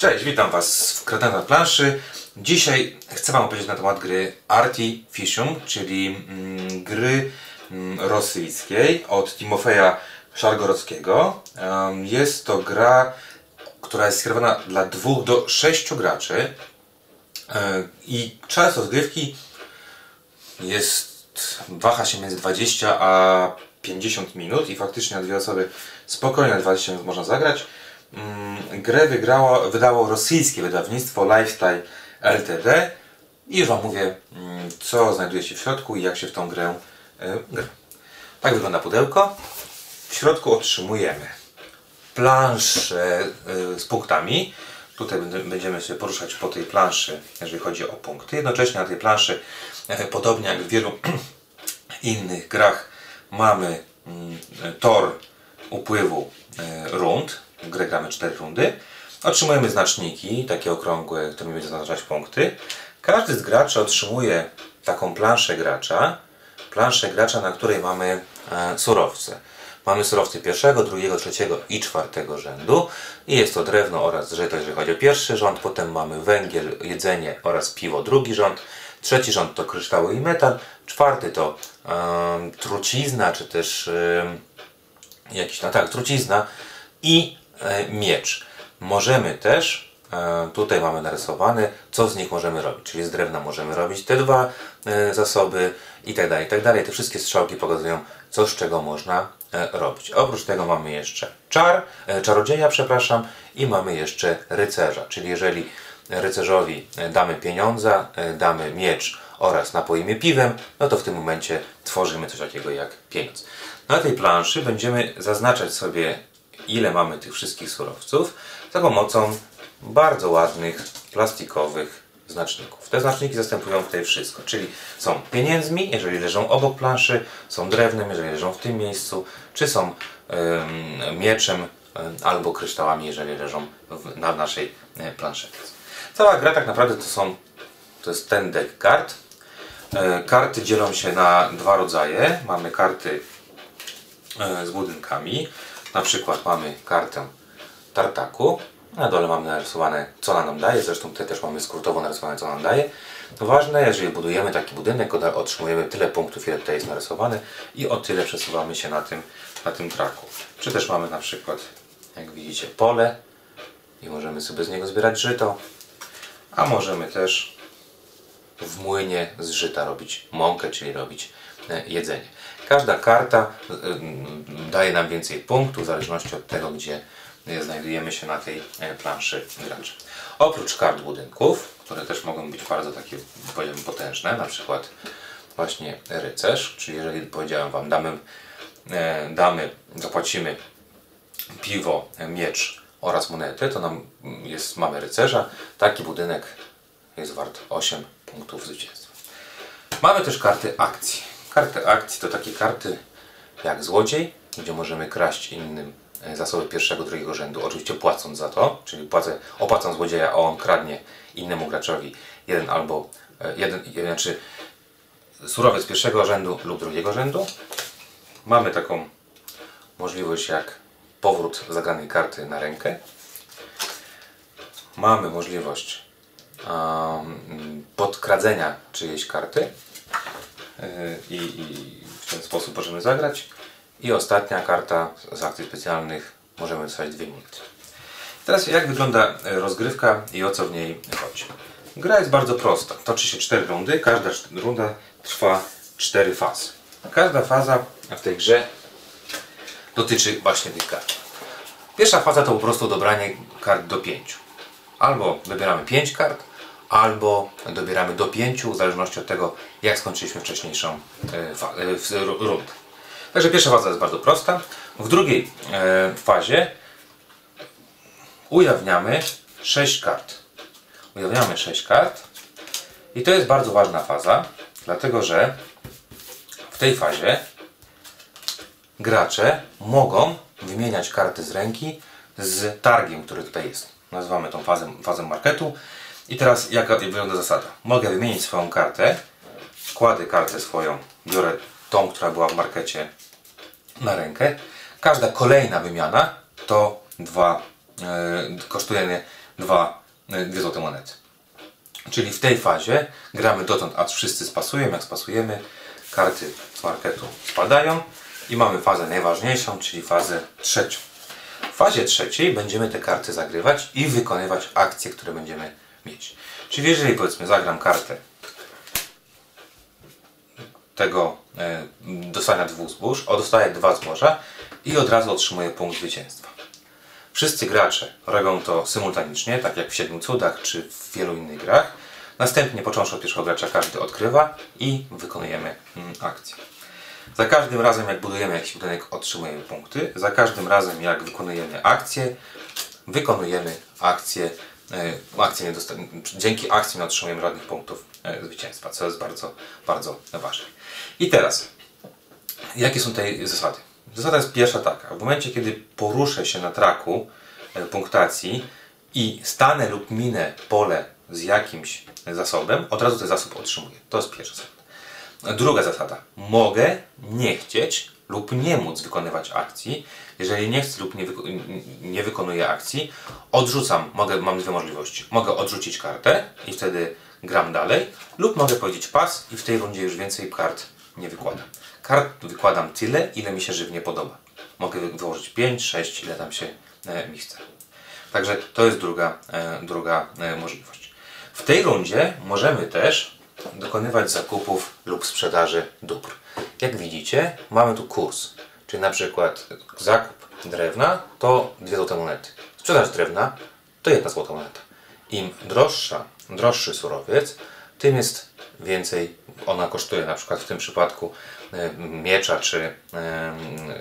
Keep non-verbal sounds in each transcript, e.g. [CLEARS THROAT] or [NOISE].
Cześć, witam Was w Kratach na planszy. Dzisiaj chcę Wam opowiedzieć na temat gry Artificium, czyli mm, gry mm, rosyjskiej od Timofeja Szargorowskiego. Em, Jest to gra, która jest skierowana dla dwóch do sześciu graczy E, i czas rozgrywki jest, waha się między 20 a 50 minut i faktycznie na dwie osoby spokojnie na 20 minut można zagrać. Mm, Grę wygrało, wydało rosyjskie wydawnictwo Lifestyle Ltd. I już Wam mówię, mm, co znajduje się w środku i jak się w tą grę e, gra. Tak wygląda pudełko. W środku otrzymujemy planszę e, z punktami. Tutaj będziemy się poruszać po tej planszy, jeżeli chodzi o punkty. Jednocześnie na tej planszy, e, podobnie jak w wielu [CLEARS THROAT] innych grach, mamy mm, tor upływu rund. Grę gramy 4 rundy. Otrzymujemy znaczniki, takie okrągłe, którymi będzie zaznaczać punkty. Każdy z graczy otrzymuje taką planszę gracza. Planszę gracza, na której mamy e, surowce. Mamy surowce pierwszego, drugiego, trzeciego i czwartego rzędu. I jest to drewno oraz żyto, jeżeli chodzi o pierwszy rząd. Potem mamy węgiel, jedzenie oraz piwo, drugi rząd. Trzeci rząd to kryształy i metal. Czwarty to em, trucizna, czy też em, jakiś, no tak, trucizna i miecz. Możemy też, e, tutaj mamy narysowane, co z nich możemy robić. Czyli z drewna możemy robić te dwa e, zasoby i tak dalej, i tak dalej. Te wszystkie strzałki pokazują, co z czego można e, robić. Oprócz tego mamy jeszcze czar, e, czarodzieja, przepraszam, i mamy jeszcze rycerza. Czyli jeżeli rycerzowi e, damy pieniądze, e, damy miecz oraz napoimy piwem, no to w tym momencie tworzymy coś takiego jak pieniądz. Na tej planszy będziemy zaznaczać sobie ile mamy tych wszystkich surowców za pomocą bardzo ładnych plastikowych znaczników. Te znaczniki zastępują tutaj wszystko, czyli są pieniędzmi, jeżeli leżą obok planszy, są drewnem, jeżeli leżą w tym miejscu, czy są em, mieczem em, albo kryształami, jeżeli leżą w, na naszej e, planszecie. Cała gra tak naprawdę to są to jest ten deck kart. E, Karty dzielą się na dwa rodzaje. Mamy karty e, z budynkami. Na przykład mamy kartę tartaku. Na dole mamy narysowane, co ona nam daje. Zresztą tutaj też mamy skrótowo narysowane, co nam daje. To ważne, jeżeli budujemy taki budynek, otrzymujemy tyle punktów, ile tutaj jest narysowane i o tyle przesuwamy się na tym, na tym traku. Czy też mamy na przykład, jak widzicie, pole i możemy sobie z niego zbierać żyto. A możemy też w młynie z żyta robić mąkę, czyli robić jedzenie. Każda karta e, daje nam więcej punktów w zależności od tego, gdzie e, znajdujemy się na tej e, planszy gracza. Oprócz kart budynków, które też mogą być bardzo takie, powiedziałbym, potężne, na przykład właśnie rycerz, czyli jeżeli powiedziałem Wam, damy, e, damy zapłacimy piwo, miecz oraz monetę, to nam jest, mamy rycerza. Taki budynek jest wart 8 punktów zwycięstwa. Mamy też karty akcji. Karty akcji to takie karty jak złodziej, gdzie możemy kraść innym e, zasoby pierwszego, drugiego rzędu, oczywiście płacąc za to, czyli płacę, opłacam złodzieja, a on kradnie innemu graczowi jeden albo e, jeden, jeden znaczy surowiec pierwszego rzędu lub drugiego rzędu. Mamy taką możliwość jak powrót zagranej karty na rękę. Mamy możliwość um, podkradzenia czyjejś karty i, i w ten sposób możemy zagrać. I ostatnia karta z akcji specjalnych możemy dostać dwie minuty. Teraz jak wygląda e, rozgrywka i o co w niej chodzi? Gra jest bardzo prosta. Toczy się cztery rundy. Każda runda trwa cztery fazy. Każda faza w tej grze dotyczy właśnie tych kart. Pierwsza faza to po prostu dobranie kart do pięciu. Albo dobieramy pięć kart, albo dobieramy do pięciu, w zależności od tego, jak skończyliśmy wcześniejszą e, e, ru- rundę. Także pierwsza faza jest bardzo prosta. W drugiej e, fazie ujawniamy 6 kart. Ujawniamy 6 kart i to jest bardzo ważna faza, dlatego że w tej fazie gracze mogą wymieniać karty z ręki z targiem, który tutaj jest. Nazywamy tą fazę, fazę marketu. I teraz jaka wygląda zasada? Mogę wymienić swoją kartę, kładę kartę swoją, biorę tą, która była w markecie na rękę. Każda kolejna wymiana to dwa, e, kosztuje mnie dwa, e, dwie złote monety. Czyli w tej fazie gramy dotąd, aż wszyscy spasują. Jak spasujemy, karty z marketu spadają i mamy fazę najważniejszą, czyli fazę trzecią. W fazie trzeciej będziemy te karty zagrywać i wykonywać akcje, które będziemy mieć. Czyli jeżeli powiedzmy zagram kartę tego e, dostania dwóch zbóż, o dostaję dwa zboża i od razu otrzymuję punkt zwycięstwa. Wszyscy gracze robią to symultanicznie, tak jak w Siedmiu Cudach czy w wielu innych grach. Następnie, począwszy od pierwszego gracza, każdy odkrywa i wykonujemy mm, akcję. Za każdym razem, jak budujemy jakiś budynek, otrzymujemy punkty. Za każdym razem, jak wykonujemy akcję, wykonujemy akcję. E, akcję nie dzięki akcji nie otrzymujemy żadnych punktów e, zwycięstwa, co jest bardzo, bardzo ważne. I teraz, jakie są tutaj zasady? Zasada jest pierwsza taka. W momencie, kiedy poruszę się na traku e, punktacji i stanę lub minę pole z jakimś zasobem, od razu ten zasób otrzymuję. To jest pierwsza zasada. Druga zasada. Mogę nie chcieć lub nie móc wykonywać akcji. Jeżeli nie chcę lub nie, wyko- nie wykonuję akcji, odrzucam, mogę, mam dwie możliwości. Mogę odrzucić kartę i wtedy gram dalej, lub mogę powiedzieć pas i w tej rundzie już więcej kart nie wykładam. Kart wykładam tyle, ile mi się żywnie podoba. Mogę wy- wyłożyć 5, 6, ile tam się e, mi chce. Także to jest druga, e, druga e, możliwość. W tej rundzie możemy też dokonywać zakupów lub sprzedaży dóbr. Jak widzicie, mamy tu kurs, czyli na przykład zakup drewna to dwie złote monety. Sprzedaż drewna to jedna złota moneta. Im droższa, droższy surowiec, tym jest więcej ona kosztuje. Na przykład w tym przypadku e, miecza czy e,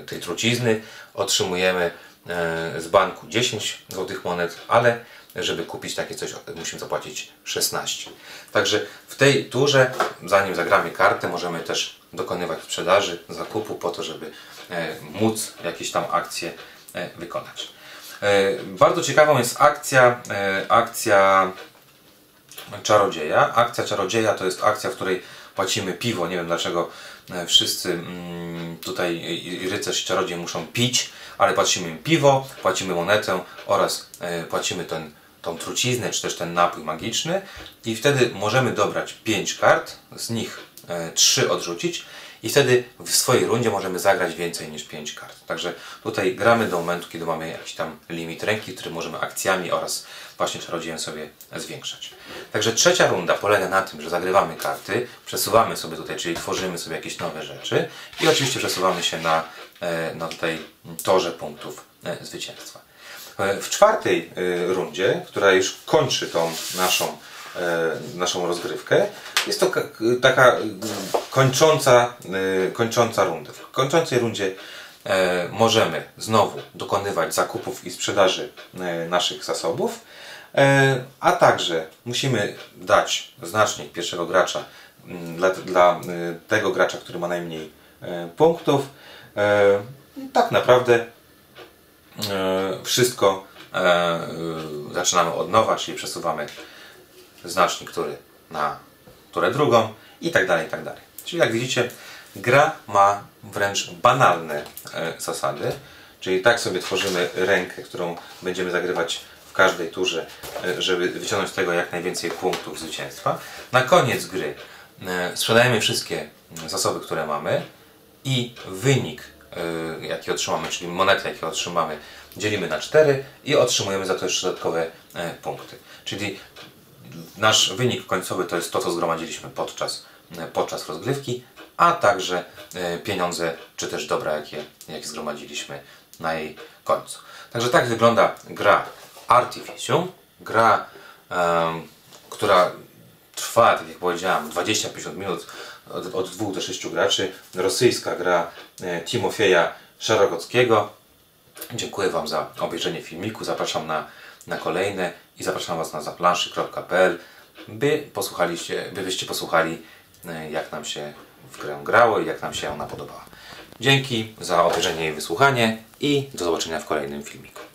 tej trucizny otrzymujemy e, z banku 10 złotych monet, ale żeby kupić takie coś musimy zapłacić 16. Także w tej turze, zanim zagramy kartę, możemy też dokonywać sprzedaży, zakupu po to, żeby e, móc jakieś tam akcje e, wykonać. E, Bardzo ciekawą jest akcja, akcja Czarodzieja. Akcja Czarodzieja to jest akcja, w której płacimy piwo. Nie wiem dlaczego wszyscy mm, tutaj rycerz i czarodziej muszą pić, ale płacimy im piwo, płacimy monetę oraz płacimy ten, tą truciznę, czy też ten napój magiczny i wtedy możemy dobrać 5 kart, z nich 3 odrzucić i wtedy w swojej rundzie możemy zagrać więcej niż 5 kart. Także tutaj gramy do momentu, kiedy mamy jakiś tam limit ręki, który możemy akcjami oraz właśnie czarodziejem sobie zwiększać. Także trzecia runda polega na tym, że zagrywamy karty, przesuwamy sobie tutaj, czyli tworzymy sobie jakieś nowe rzeczy i oczywiście przesuwamy się na, e, na tutaj torze punktów e, zwycięstwa. E, W czwartej e, rundzie, która już kończy tą naszą, e, naszą rozgrywkę, jest to ka- taka kończąca, kończąca runda. W kończącej rundzie możemy znowu dokonywać zakupów i sprzedaży naszych zasobów, a także musimy dać znacznik pierwszego gracza dla, dla tego gracza, który ma najmniej punktów. Tak naprawdę wszystko e, e, zaczynamy od nowa, czyli przesuwamy znacznik, który na turę drugą i tak dalej, i tak dalej. Czyli jak widzicie, gra ma wręcz banalne e, zasady, czyli tak sobie tworzymy rękę, którą będziemy zagrywać w każdej turze, e, żeby wyciągnąć z tego jak najwięcej punktów zwycięstwa. Na koniec gry e, sprzedajemy wszystkie zasoby, które mamy i wynik, y, jaki otrzymamy, czyli monety, jakie otrzymamy, dzielimy na 4 i otrzymujemy za to jeszcze dodatkowe e, punkty. Czyli nasz wynik końcowy to jest to, co zgromadziliśmy podczas, e, podczas rozgrywki, a także e, pieniądze, czy też dobra, jakie, jakie zgromadziliśmy na jej końcu. Także tak wygląda gra Artificium, gra, em, która trwa, tak jak powiedziałem, 20-50 minut od, od 2 do 6 graczy. Rosyjska gra e, Timofeja Szerogockiego. Dziękuję Wam za obejrzenie filmiku. Zapraszam na, na kolejne i zapraszam Was na zaplanszy.pl, by posłuchaliście, by byście posłuchali, e, jak nam się w grę grało i jak nam się ona podobała. Dzięki za obejrzenie i wysłuchanie i do zobaczenia w kolejnym filmiku.